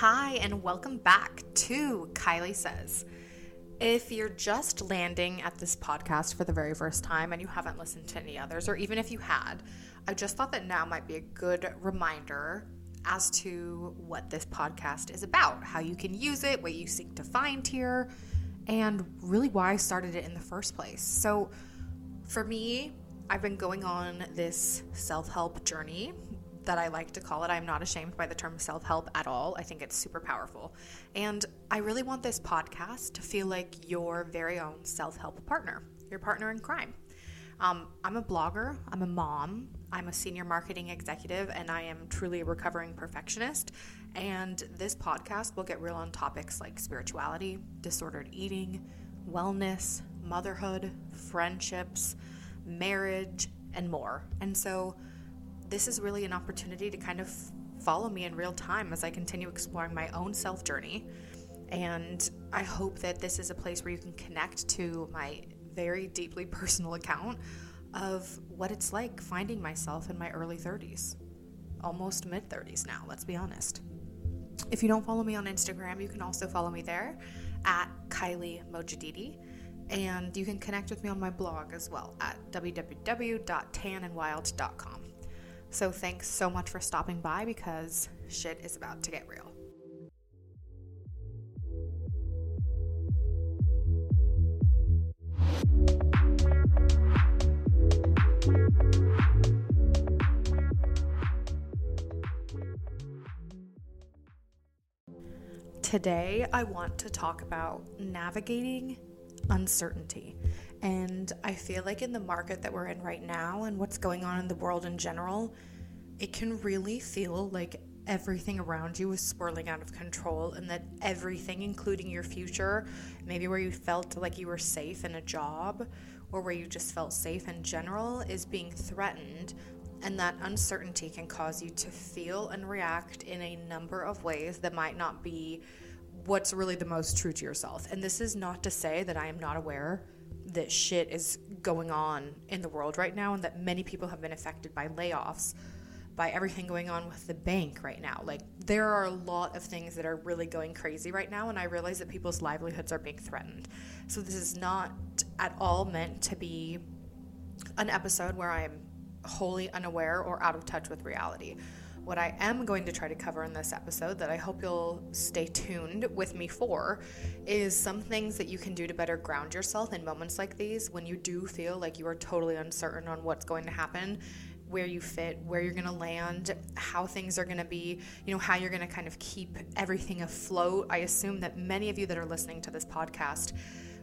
Hi, and welcome back to Kylie Says. If you're just landing at this podcast for the very first time and you haven't listened to any others, or even if you had, I just thought that now might be a good reminder as to what this podcast is about, how you can use it, what you seek to find here, and really why I started it in the first place. So, for me, I've been going on this self help journey that I like to call it. I'm not ashamed by the term self help at all. I think it's super powerful. And I really want this podcast to feel like your very own self help partner, your partner in crime. Um, I'm a blogger, I'm a mom, I'm a senior marketing executive, and I am truly a recovering perfectionist. And this podcast will get real on topics like spirituality, disordered eating, wellness, motherhood, friendships, marriage, and more. And so, this is really an opportunity to kind of follow me in real time as I continue exploring my own self journey. And I hope that this is a place where you can connect to my very deeply personal account of what it's like finding myself in my early 30s, almost mid 30s now, let's be honest. If you don't follow me on Instagram, you can also follow me there at Kylie Mojadidi. And you can connect with me on my blog as well at www.tanandwild.com. So thanks so much for stopping by because shit is about to get real. Today, I want to talk about navigating uncertainty. And I feel like in the market that we're in right now and what's going on in the world in general, it can really feel like everything around you is swirling out of control and that everything, including your future, maybe where you felt like you were safe in a job or where you just felt safe in general, is being threatened. And that uncertainty can cause you to feel and react in a number of ways that might not be what's really the most true to yourself. And this is not to say that I am not aware that shit is going on in the world right now and that many people have been affected by layoffs by everything going on with the bank right now. Like, there are a lot of things that are really going crazy right now, and I realize that people's livelihoods are being threatened. So, this is not at all meant to be an episode where I'm wholly unaware or out of touch with reality. What I am going to try to cover in this episode that I hope you'll stay tuned with me for is some things that you can do to better ground yourself in moments like these when you do feel like you are totally uncertain on what's going to happen where you fit, where you're going to land, how things are going to be, you know, how you're going to kind of keep everything afloat. I assume that many of you that are listening to this podcast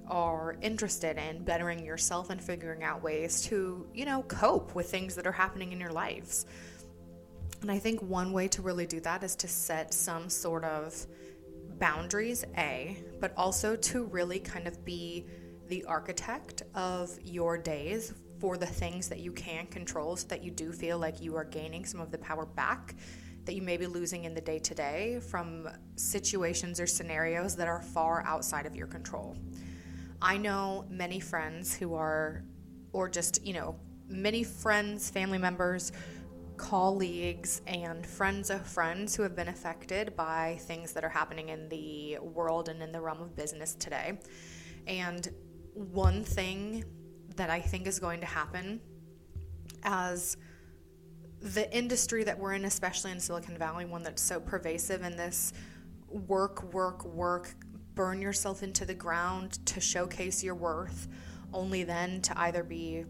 are interested in bettering yourself and figuring out ways to, you know, cope with things that are happening in your lives. And I think one way to really do that is to set some sort of boundaries, A, but also to really kind of be the architect of your days for the things that you can control so that you do feel like you are gaining some of the power back that you may be losing in the day to day from situations or scenarios that are far outside of your control. I know many friends who are, or just, you know, many friends, family members colleagues and friends of friends who have been affected by things that are happening in the world and in the realm of business today. And one thing that I think is going to happen as the industry that we're in, especially in Silicon Valley, one that's so pervasive in this work, work, work, burn yourself into the ground to showcase your worth, only then to either be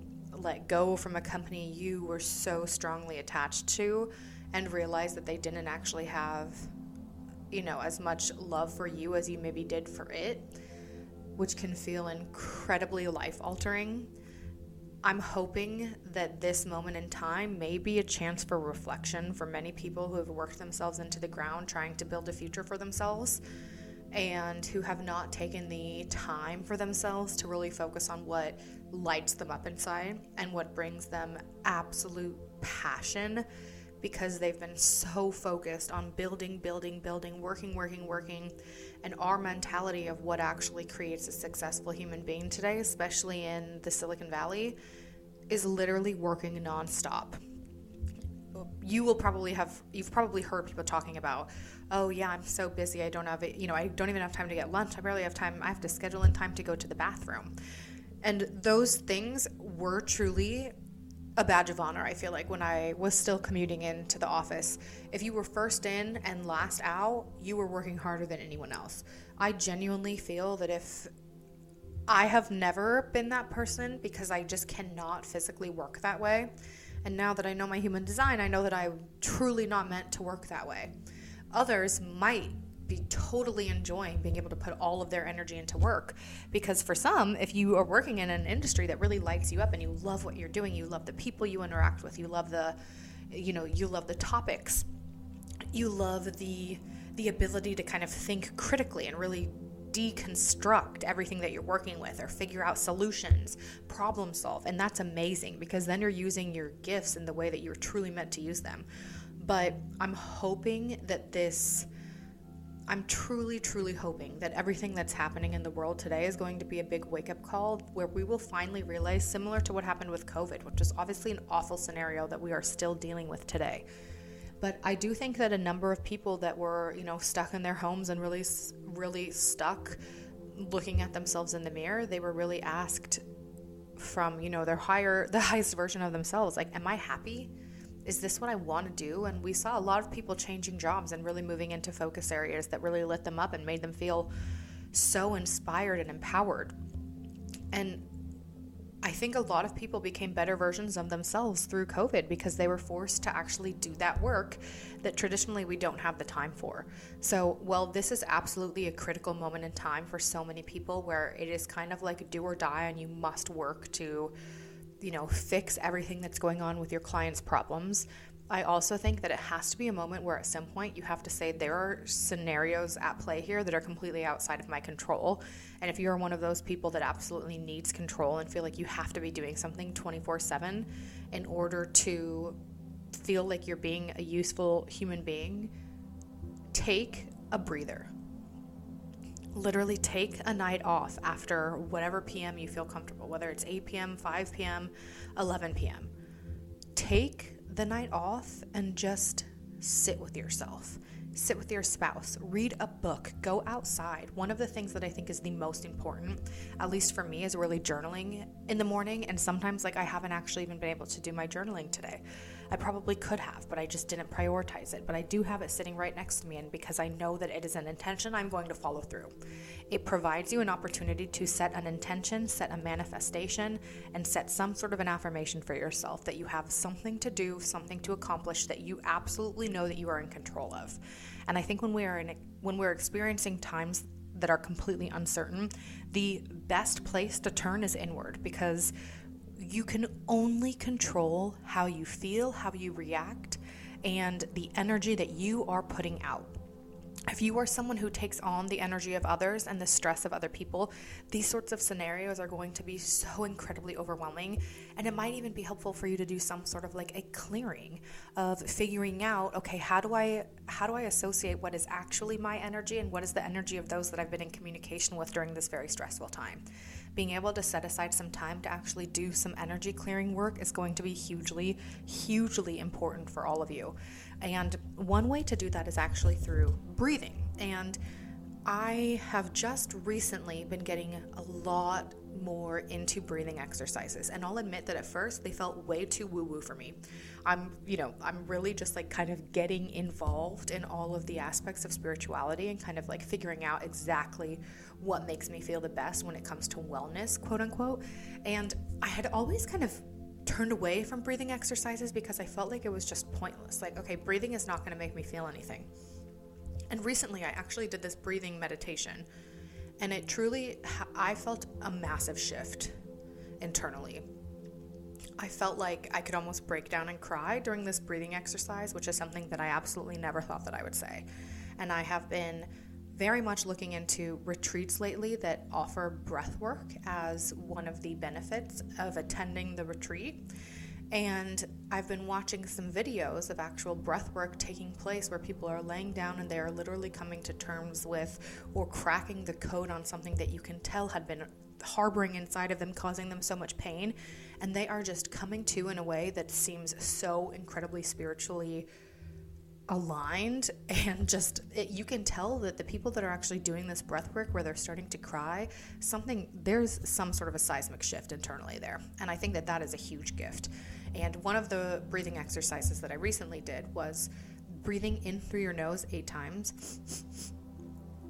let go from a company you were so strongly attached to and realize that they didn't actually have you know as much love for you as you maybe did for it which can feel incredibly life altering i'm hoping that this moment in time may be a chance for reflection for many people who have worked themselves into the ground trying to build a future for themselves and who have not taken the time for themselves to really focus on what lights them up inside and what brings them absolute passion because they've been so focused on building, building, building, working, working, working. And our mentality of what actually creates a successful human being today, especially in the Silicon Valley, is literally working nonstop you will probably have you've probably heard people talking about oh yeah i'm so busy i don't have it you know i don't even have time to get lunch i barely have time i have to schedule in time to go to the bathroom. And those things were truly a badge of honor i feel like when i was still commuting into the office. If you were first in and last out you were working harder than anyone else. I genuinely feel that if i have never been that person because i just cannot physically work that way and now that I know my human design, I know that I'm truly not meant to work that way. Others might be totally enjoying being able to put all of their energy into work because for some if you are working in an industry that really lights you up and you love what you're doing you love the people you interact with you love the you know you love the topics you love the the ability to kind of think critically and really deconstruct everything that you're working with or figure out solutions, problem solve. And that's amazing because then you're using your gifts in the way that you're truly meant to use them. But I'm hoping that this. I'm truly, truly hoping that everything that's happening in the world today is going to be a big wake up call where we will finally realize, similar to what happened with COVID, which is obviously an awful scenario that we are still dealing with today. But I do think that a number of people that were, you know, stuck in their homes and really, really stuck looking at themselves in the mirror, they were really asked from, you know, their higher, the highest version of themselves, like, am I happy? Is this what I want to do? And we saw a lot of people changing jobs and really moving into focus areas that really lit them up and made them feel so inspired and empowered. And I think a lot of people became better versions of themselves through COVID because they were forced to actually do that work that traditionally we don't have the time for. So, well, this is absolutely a critical moment in time for so many people where it is kind of like do or die and you must work to, you know, fix everything that's going on with your clients' problems. I also think that it has to be a moment where at some point you have to say there are scenarios at play here that are completely outside of my control. And if you're one of those people that absolutely needs control and feel like you have to be doing something 24 7 in order to feel like you're being a useful human being, take a breather. Literally take a night off after whatever PM you feel comfortable, whether it's 8 p.m., 5 p.m., 11 p.m. Take the night off and just sit with yourself. Sit with your spouse, read a book, go outside. One of the things that I think is the most important, at least for me, is really journaling in the morning. And sometimes, like, I haven't actually even been able to do my journaling today. I probably could have, but I just didn't prioritize it. But I do have it sitting right next to me, and because I know that it is an intention, I'm going to follow through. It provides you an opportunity to set an intention, set a manifestation, and set some sort of an affirmation for yourself that you have something to do, something to accomplish that you absolutely know that you are in control of. And I think when we are in when we're experiencing times that are completely uncertain, the best place to turn is inward because you can only control how you feel, how you react, and the energy that you are putting out. If you are someone who takes on the energy of others and the stress of other people, these sorts of scenarios are going to be so incredibly overwhelming. And it might even be helpful for you to do some sort of like a clearing of figuring out, okay, how do I how do I associate what is actually my energy and what is the energy of those that I've been in communication with during this very stressful time? Being able to set aside some time to actually do some energy clearing work is going to be hugely, hugely important for all of you. And one way to do that is actually through breathing. And I have just recently been getting a lot more into breathing exercises. And I'll admit that at first they felt way too woo woo for me. I'm, you know, I'm really just like kind of getting involved in all of the aspects of spirituality and kind of like figuring out exactly what makes me feel the best when it comes to wellness, quote unquote. And I had always kind of turned away from breathing exercises because I felt like it was just pointless. Like, okay, breathing is not going to make me feel anything. And recently I actually did this breathing meditation and it truly, I felt a massive shift internally. I felt like I could almost break down and cry during this breathing exercise, which is something that I absolutely never thought that I would say. And I have been very much looking into retreats lately that offer breath work as one of the benefits of attending the retreat. And I've been watching some videos of actual breath work taking place where people are laying down and they are literally coming to terms with or cracking the code on something that you can tell had been harboring inside of them, causing them so much pain. And they are just coming to in a way that seems so incredibly spiritually aligned and just it, you can tell that the people that are actually doing this breath work where they're starting to cry something there's some sort of a seismic shift internally there and i think that that is a huge gift and one of the breathing exercises that i recently did was breathing in through your nose eight times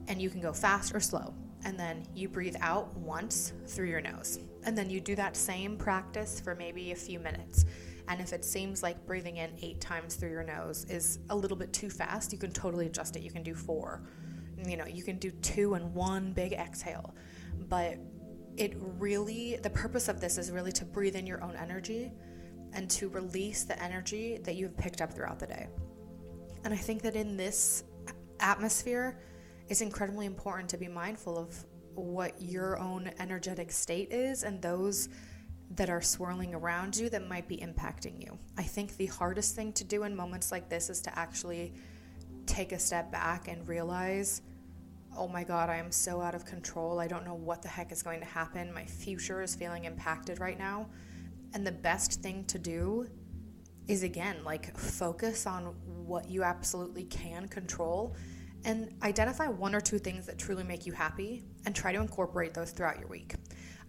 and you can go fast or slow and then you breathe out once through your nose. And then you do that same practice for maybe a few minutes. And if it seems like breathing in eight times through your nose is a little bit too fast, you can totally adjust it. You can do four. You know, you can do two and one big exhale. But it really, the purpose of this is really to breathe in your own energy and to release the energy that you've picked up throughout the day. And I think that in this atmosphere, it's incredibly important to be mindful of what your own energetic state is and those that are swirling around you that might be impacting you. I think the hardest thing to do in moments like this is to actually take a step back and realize, oh my God, I am so out of control. I don't know what the heck is going to happen. My future is feeling impacted right now. And the best thing to do is again, like focus on what you absolutely can control and identify one or two things that truly make you happy and try to incorporate those throughout your week.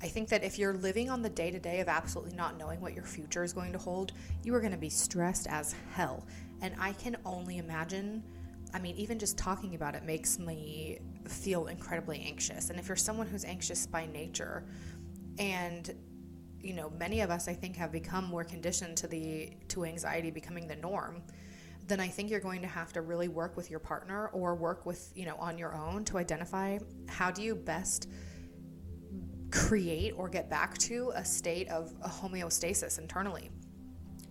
I think that if you're living on the day to day of absolutely not knowing what your future is going to hold, you are going to be stressed as hell. And I can only imagine, I mean, even just talking about it makes me feel incredibly anxious. And if you're someone who's anxious by nature, and you know, many of us I think have become more conditioned to the to anxiety becoming the norm then I think you're going to have to really work with your partner or work with, you know, on your own to identify how do you best create or get back to a state of a homeostasis internally.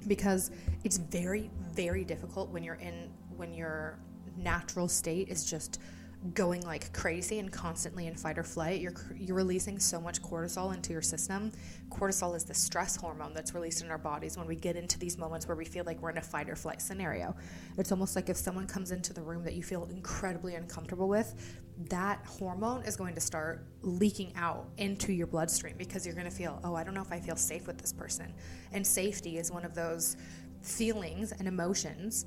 Because it's very, very difficult when you're in when your natural state is just going like crazy and constantly in fight or flight, you're you're releasing so much cortisol into your system. Cortisol is the stress hormone that's released in our bodies when we get into these moments where we feel like we're in a fight or flight scenario. It's almost like if someone comes into the room that you feel incredibly uncomfortable with, that hormone is going to start leaking out into your bloodstream because you're going to feel, "Oh, I don't know if I feel safe with this person." And safety is one of those feelings and emotions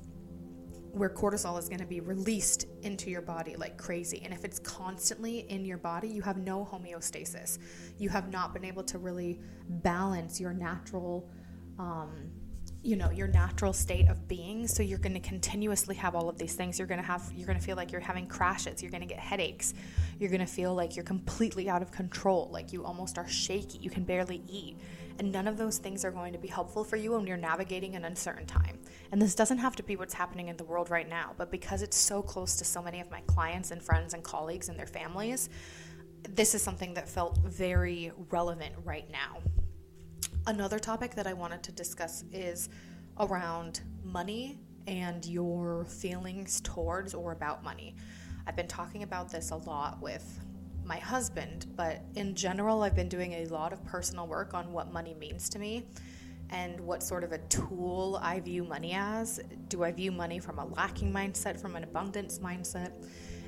where cortisol is going to be released into your body like crazy. And if it's constantly in your body, you have no homeostasis. You have not been able to really balance your natural, um, you know, your natural state of being. So you're going to continuously have all of these things. You're going to have, you're going to feel like you're having crashes. You're going to get headaches. You're going to feel like you're completely out of control. Like you almost are shaky. You can barely eat. And none of those things are going to be helpful for you when you're navigating an uncertain time. And this doesn't have to be what's happening in the world right now, but because it's so close to so many of my clients and friends and colleagues and their families, this is something that felt very relevant right now. Another topic that I wanted to discuss is around money and your feelings towards or about money. I've been talking about this a lot with my husband, but in general, I've been doing a lot of personal work on what money means to me and what sort of a tool I view money as. Do I view money from a lacking mindset, from an abundance mindset?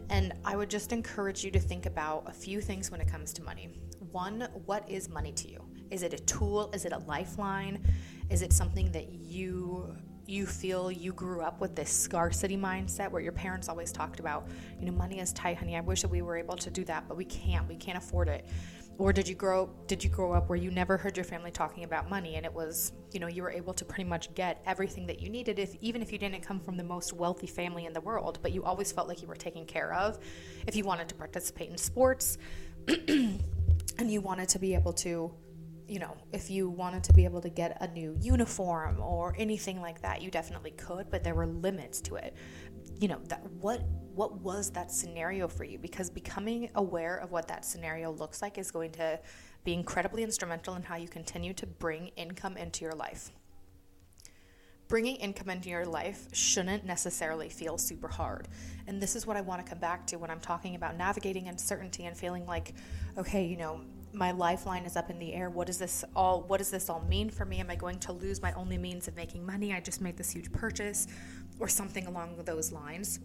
And I would just encourage you to think about a few things when it comes to money. One, what is money to you? Is it a tool? Is it a lifeline? Is it something that you you feel you grew up with this scarcity mindset where your parents always talked about, you know, money is tight, honey. I wish that we were able to do that, but we can't. We can't afford it. Or did you grow did you grow up where you never heard your family talking about money and it was, you know, you were able to pretty much get everything that you needed if even if you didn't come from the most wealthy family in the world, but you always felt like you were taken care of if you wanted to participate in sports and you wanted to be able to you know, if you wanted to be able to get a new uniform or anything like that, you definitely could, but there were limits to it. You know, that what what was that scenario for you? Because becoming aware of what that scenario looks like is going to be incredibly instrumental in how you continue to bring income into your life. Bringing income into your life shouldn't necessarily feel super hard. And this is what I want to come back to when I'm talking about navigating uncertainty and feeling like, okay, you know, my lifeline is up in the air. What does this all what does this all mean for me? Am I going to lose my only means of making money? I just made this huge purchase or something along those lines.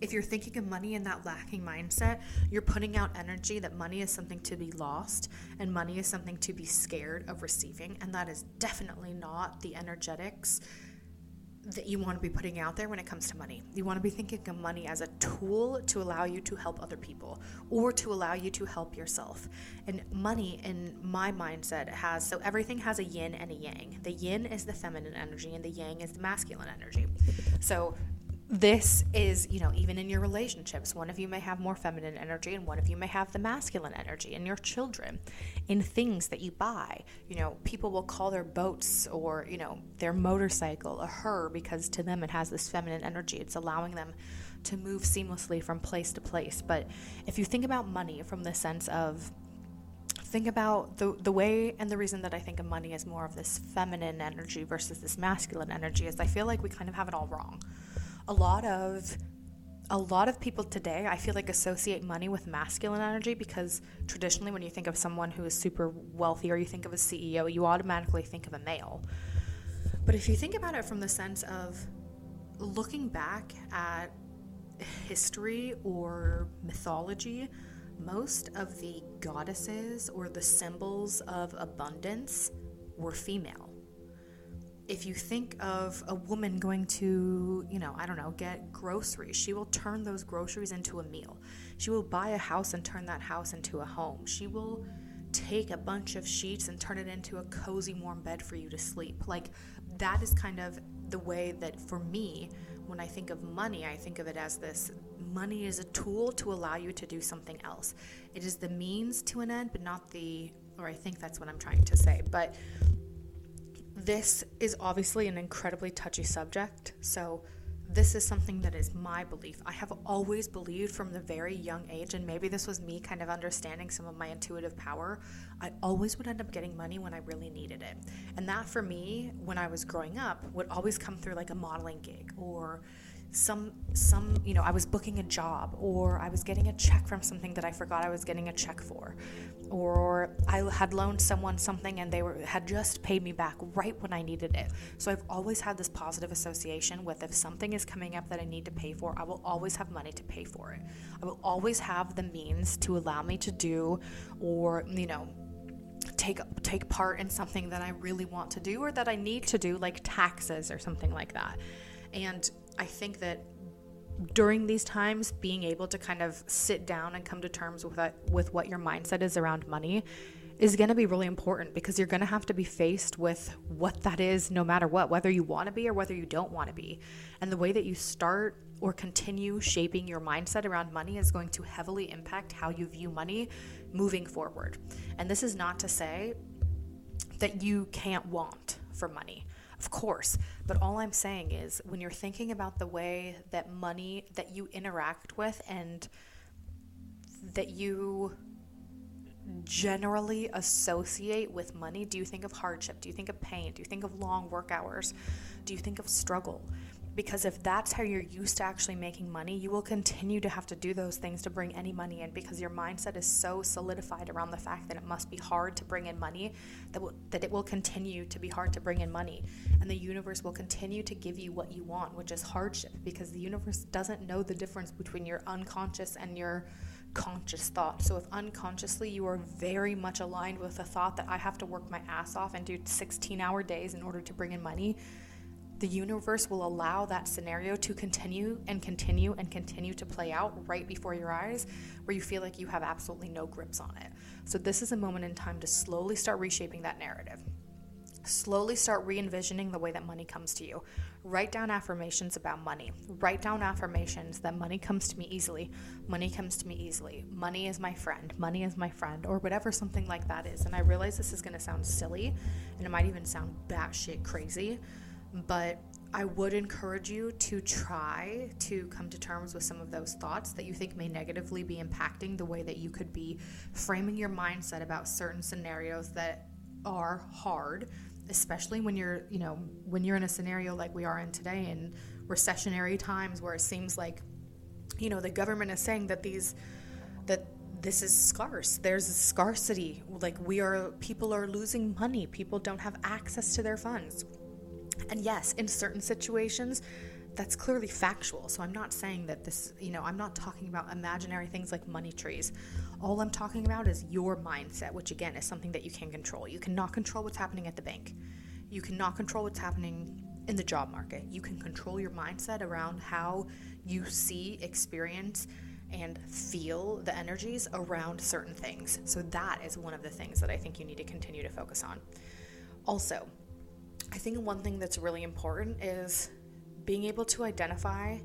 If you're thinking of money in that lacking mindset, you're putting out energy that money is something to be lost and money is something to be scared of receiving. And that is definitely not the energetics that you want to be putting out there when it comes to money. You want to be thinking of money as a tool to allow you to help other people or to allow you to help yourself. And money, in my mindset, has so everything has a yin and a yang. The yin is the feminine energy, and the yang is the masculine energy. So this is, you know, even in your relationships, one of you may have more feminine energy and one of you may have the masculine energy in your children, in things that you buy. You know, people will call their boats or, you know, their motorcycle a her because to them it has this feminine energy. It's allowing them to move seamlessly from place to place. But if you think about money from the sense of, think about the the way and the reason that I think of money as more of this feminine energy versus this masculine energy is I feel like we kind of have it all wrong a lot of a lot of people today I feel like associate money with masculine energy because traditionally when you think of someone who is super wealthy or you think of a CEO, you automatically think of a male. But if you think about it from the sense of looking back at history or mythology, most of the goddesses or the symbols of abundance were female if you think of a woman going to, you know, I don't know, get groceries, she will turn those groceries into a meal. She will buy a house and turn that house into a home. She will take a bunch of sheets and turn it into a cozy, warm bed for you to sleep. Like, that is kind of the way that for me, when I think of money, I think of it as this money is a tool to allow you to do something else. It is the means to an end, but not the, or I think that's what I'm trying to say. But this is obviously an incredibly touchy subject, so this is something that is my belief. I have always believed from the very young age, and maybe this was me kind of understanding some of my intuitive power. I always would end up getting money when I really needed it. And that for me, when I was growing up, would always come through like a modeling gig or some some you know i was booking a job or i was getting a check from something that i forgot i was getting a check for. Or i had loaned someone something and they were had just paid me back right when i needed it. So i've always had this positive association with if something is coming up that i need to pay for i will always have money to pay for it. I will always have the means to allow me to do or you know take take part in something that i really want to do or that i need to do like taxes or something like that. And I think that during these times, being able to kind of sit down and come to terms with that, with what your mindset is around money is going to be really important because you're going to have to be faced with what that is no matter what, whether you want to be or whether you don't want to be. And the way that you start or continue shaping your mindset around money is going to heavily impact how you view money moving forward. And this is not to say that you can't want for money. Of course. But all I'm saying is when you're thinking about the way that money that you interact with and that you generally associate with money, do you think of hardship? Do you think of pain? Do you think of long work hours? Do you think of struggle? Because if that's how you're used to actually making money, you will continue to have to do those things to bring any money in because your mindset is so solidified around the fact that it must be hard to bring in money that, will, that it will continue to be hard to bring in money. And the universe will continue to give you what you want, which is hardship, because the universe doesn't know the difference between your unconscious and your conscious thought. So if unconsciously you are very much aligned with the thought that I have to work my ass off and do 16 hour days in order to bring in money, the universe will allow that scenario to continue and continue and continue to play out right before your eyes where you feel like you have absolutely no grips on it. So, this is a moment in time to slowly start reshaping that narrative. Slowly start re envisioning the way that money comes to you. Write down affirmations about money. Write down affirmations that money comes to me easily. Money comes to me easily. Money is my friend. Money is my friend, or whatever something like that is. And I realize this is going to sound silly and it might even sound batshit crazy but I would encourage you to try to come to terms with some of those thoughts that you think may negatively be impacting the way that you could be framing your mindset about certain scenarios that are hard, especially when you're, you know, when you're in a scenario like we are in today in recessionary times where it seems like, you know, the government is saying that these that this is scarce. There's a scarcity. Like we are people are losing money. People don't have access to their funds. And yes, in certain situations, that's clearly factual. So I'm not saying that this, you know, I'm not talking about imaginary things like money trees. All I'm talking about is your mindset, which again is something that you can control. You cannot control what's happening at the bank. You cannot control what's happening in the job market. You can control your mindset around how you see, experience, and feel the energies around certain things. So that is one of the things that I think you need to continue to focus on. Also, I think one thing that's really important is being able to identify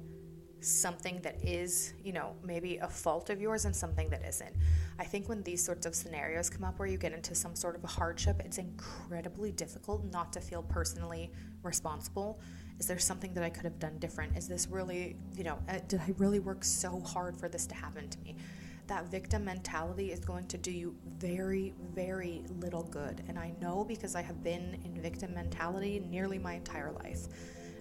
something that is, you know, maybe a fault of yours and something that isn't. I think when these sorts of scenarios come up where you get into some sort of a hardship, it's incredibly difficult not to feel personally responsible. Is there something that I could have done different? Is this really, you know, uh, did I really work so hard for this to happen to me? That victim mentality is going to do you very, very little good. And I know because I have been in victim mentality nearly my entire life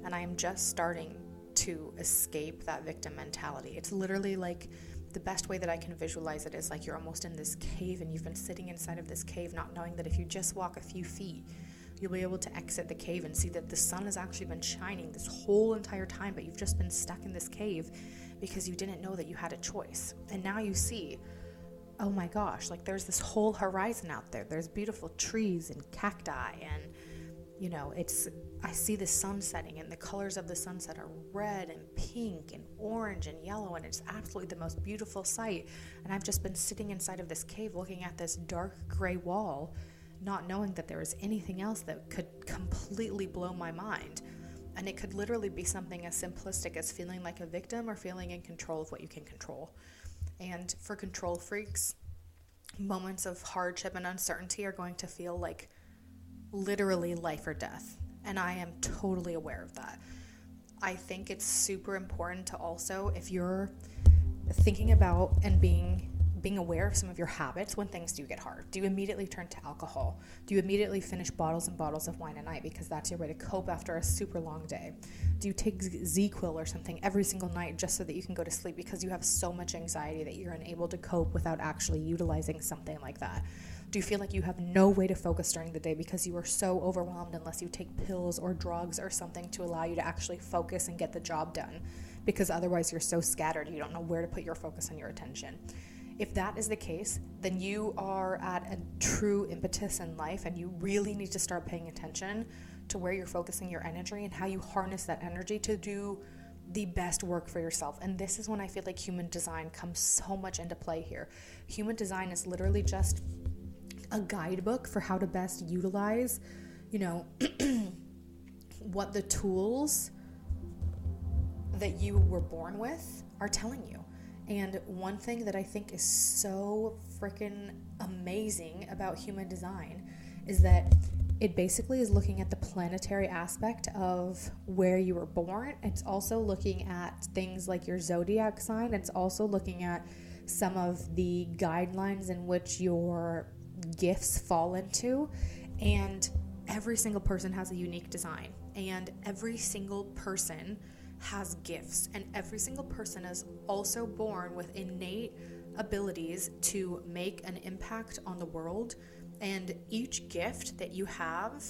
and I am just starting to escape that victim mentality. It's literally like the best way that I can visualize it is like you're almost in this cave and you've been sitting inside of this cave, not knowing that if you just walk a few feet, you'll be able to exit the cave and see that the sun has actually been shining this whole entire time, but you've just been stuck in this cave because you didn't know that you had a choice. And now you see, oh my gosh, like there's this whole horizon out there. There's beautiful trees and cacti and you know, it's I see the sun setting and the colors of the sunset are red and pink and orange and yellow and it's absolutely the most beautiful sight. And I've just been sitting inside of this cave looking at this dark gray wall, not knowing that there was anything else that could completely blow my mind. And it could literally be something as simplistic as feeling like a victim or feeling in control of what you can control. And for control freaks, moments of hardship and uncertainty are going to feel like literally life or death. And I am totally aware of that. I think it's super important to also, if you're thinking about and being being aware of some of your habits when things do get hard. Do you immediately turn to alcohol? Do you immediately finish bottles and bottles of wine a night because that's your way to cope after a super long day? Do you take ZzzQuil or something every single night just so that you can go to sleep because you have so much anxiety that you're unable to cope without actually utilizing something like that? Do you feel like you have no way to focus during the day because you are so overwhelmed unless you take pills or drugs or something to allow you to actually focus and get the job done? Because otherwise, you're so scattered, you don't know where to put your focus and your attention. If that is the case, then you are at a true impetus in life and you really need to start paying attention to where you're focusing your energy and how you harness that energy to do the best work for yourself. And this is when I feel like human design comes so much into play here. Human design is literally just a guidebook for how to best utilize, you know, what the tools that you were born with are telling you. And one thing that I think is so freaking amazing about human design is that it basically is looking at the planetary aspect of where you were born. It's also looking at things like your zodiac sign. It's also looking at some of the guidelines in which your gifts fall into. And every single person has a unique design, and every single person has gifts, and every single person is also born with innate abilities to make an impact on the world. And each gift that you have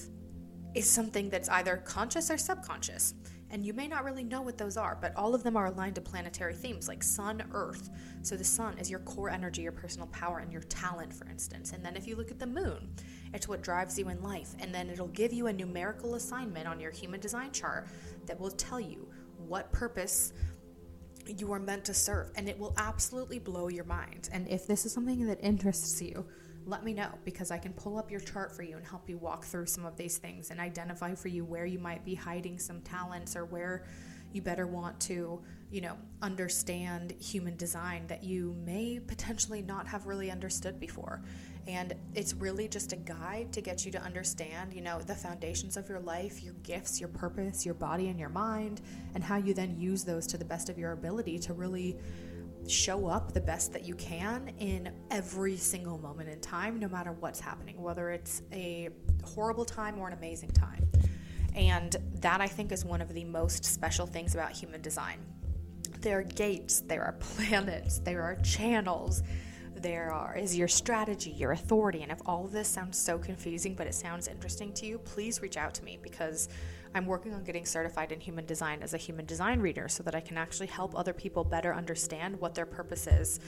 is something that's either conscious or subconscious. And you may not really know what those are, but all of them are aligned to planetary themes like sun, earth. So the sun is your core energy, your personal power, and your talent, for instance. And then if you look at the moon, it's what drives you in life. And then it'll give you a numerical assignment on your human design chart that will tell you what purpose you are meant to serve. And it will absolutely blow your mind. And if this is something that interests you, let me know because I can pull up your chart for you and help you walk through some of these things and identify for you where you might be hiding some talents or where you better want to, you know, understand human design that you may potentially not have really understood before. And it's really just a guide to get you to understand, you know, the foundations of your life, your gifts, your purpose, your body, and your mind, and how you then use those to the best of your ability to really show up the best that you can in every single moment in time, no matter what's happening, whether it's a horrible time or an amazing time. And that I think is one of the most special things about human design. There are gates, there are planets, there are channels, there are is your strategy, your authority. And if all of this sounds so confusing but it sounds interesting to you, please reach out to me because I'm working on getting certified in human design as a human design reader so that I can actually help other people better understand what their purpose is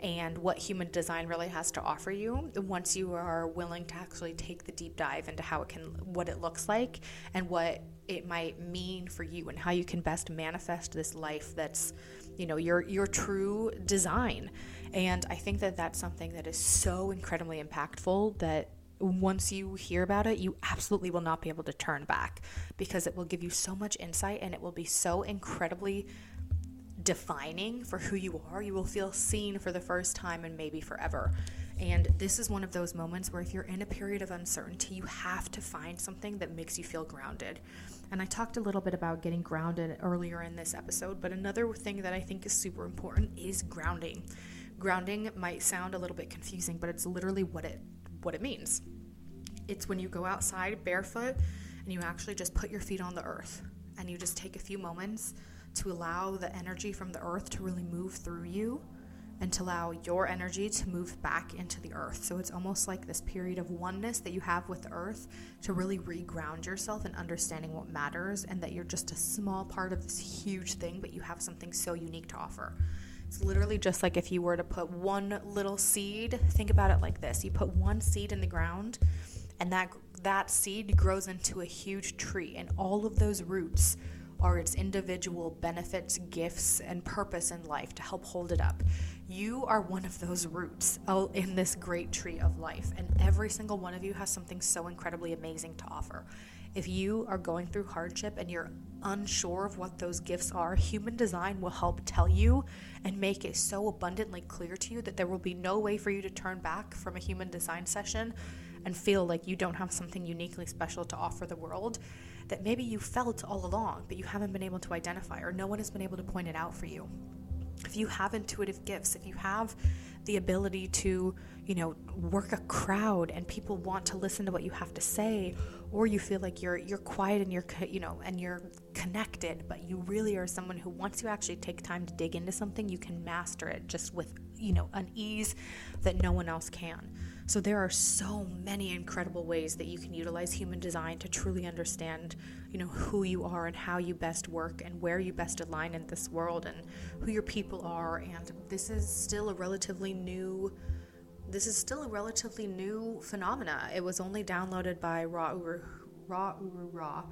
and what human design really has to offer you once you are willing to actually take the deep dive into how it can what it looks like and what it might mean for you and how you can best manifest this life that's you know your your true design and i think that that's something that is so incredibly impactful that once you hear about it, you absolutely will not be able to turn back because it will give you so much insight and it will be so incredibly defining for who you are. You will feel seen for the first time and maybe forever. And this is one of those moments where if you're in a period of uncertainty, you have to find something that makes you feel grounded. And I talked a little bit about getting grounded earlier in this episode, but another thing that I think is super important is grounding. Grounding might sound a little bit confusing, but it's literally what it what it means. It's when you go outside barefoot and you actually just put your feet on the earth and you just take a few moments to allow the energy from the earth to really move through you and to allow your energy to move back into the earth. So it's almost like this period of oneness that you have with the earth to really reground yourself and understanding what matters and that you're just a small part of this huge thing, but you have something so unique to offer. It's literally just like if you were to put one little seed, think about it like this. You put one seed in the ground and that that seed grows into a huge tree and all of those roots are its individual benefits, gifts, and purpose in life to help hold it up. You are one of those roots in this great tree of life, and every single one of you has something so incredibly amazing to offer. If you are going through hardship and you're unsure of what those gifts are, human design will help tell you and make it so abundantly clear to you that there will be no way for you to turn back from a human design session and feel like you don't have something uniquely special to offer the world that maybe you felt all along, but you haven't been able to identify, or no one has been able to point it out for you. If you have intuitive gifts, if you have the ability to, you know, work a crowd and people want to listen to what you have to say, or you feel like you're you're quiet and you're you know and you're connected, but you really are someone who once you actually take time to dig into something, you can master it just with you know an ease that no one else can. So there are so many incredible ways that you can utilize human design to truly understand, you know, who you are and how you best work and where you best align in this world and who your people are. And this is still a relatively new this is still a relatively new phenomena. It was only downloaded by Ra Uru Ra Uru Ra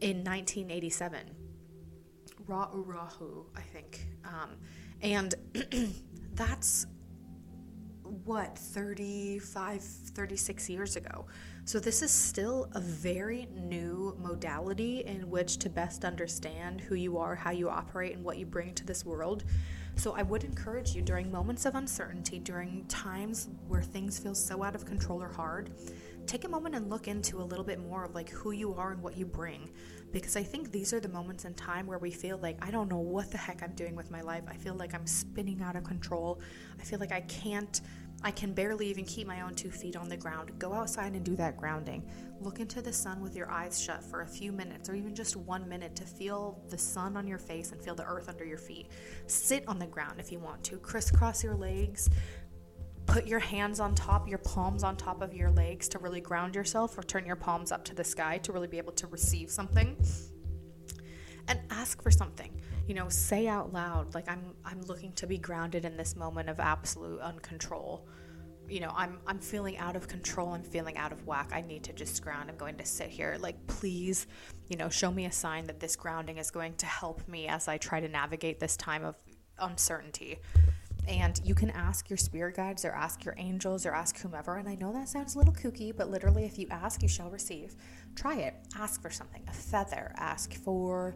in 1987. Ra Urahu, I think. Um, and that's what 35 36 years ago so this is still a very new modality in which to best understand who you are how you operate and what you bring to this world so i would encourage you during moments of uncertainty during times where things feel so out of control or hard take a moment and look into a little bit more of like who you are and what you bring because I think these are the moments in time where we feel like I don't know what the heck I'm doing with my life. I feel like I'm spinning out of control. I feel like I can't I can barely even keep my own two feet on the ground. Go outside and do that grounding. Look into the sun with your eyes shut for a few minutes or even just one minute to feel the sun on your face and feel the earth under your feet. Sit on the ground if you want to. Crisscross your legs put your hands on top, your palms on top of your legs to really ground yourself, or turn your palms up to the sky to really be able to receive something. And ask for something. You know, say out loud, like I'm I'm looking to be grounded in this moment of absolute uncontrol. You know, I'm I'm feeling out of control, I'm feeling out of whack. I need to just ground. I'm going to sit here. Like, please, you know, show me a sign that this grounding is going to help me as I try to navigate this time of uncertainty and you can ask your spirit guides or ask your angels or ask whomever. And I know that sounds a little kooky, but literally, if you ask, you shall receive. Try it. Ask for something a feather, ask for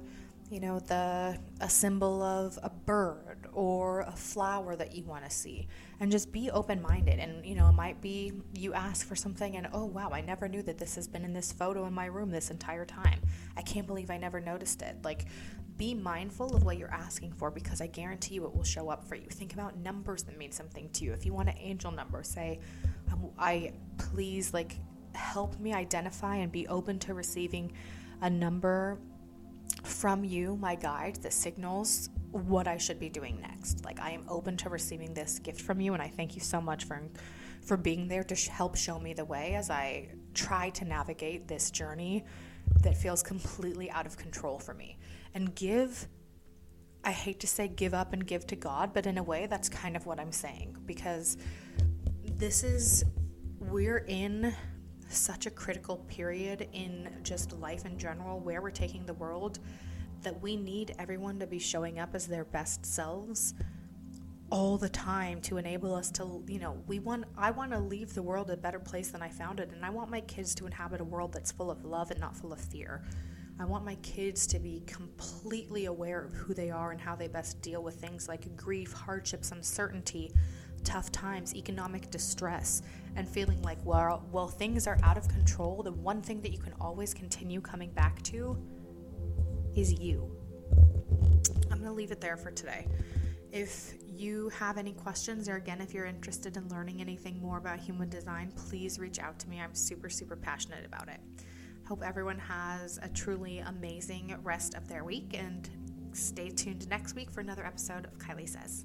you know the a symbol of a bird or a flower that you want to see and just be open-minded and you know it might be you ask for something and oh wow i never knew that this has been in this photo in my room this entire time i can't believe i never noticed it like be mindful of what you're asking for because I guarantee you it will show up for you. Think about numbers that mean something to you. If you want an angel number, say, um, I please like help me identify and be open to receiving a number from you, my guide, that signals what I should be doing next. Like I am open to receiving this gift from you, and I thank you so much for for being there to sh- help show me the way as I try to navigate this journey that feels completely out of control for me. And give, I hate to say give up and give to God, but in a way, that's kind of what I'm saying because this is, we're in such a critical period in just life in general where we're taking the world that we need everyone to be showing up as their best selves all the time to enable us to you know we want i want to leave the world a better place than i found it and i want my kids to inhabit a world that's full of love and not full of fear. I want my kids to be completely aware of who they are and how they best deal with things like grief hardships uncertainty tough times economic distress and feeling like well well things are out of control the one thing that you can always continue coming back to is you i'm going to leave it there for today if you have any questions, or again, if you're interested in learning anything more about human design, please reach out to me. I'm super, super passionate about it. Hope everyone has a truly amazing rest of their week and stay tuned next week for another episode of Kylie Says.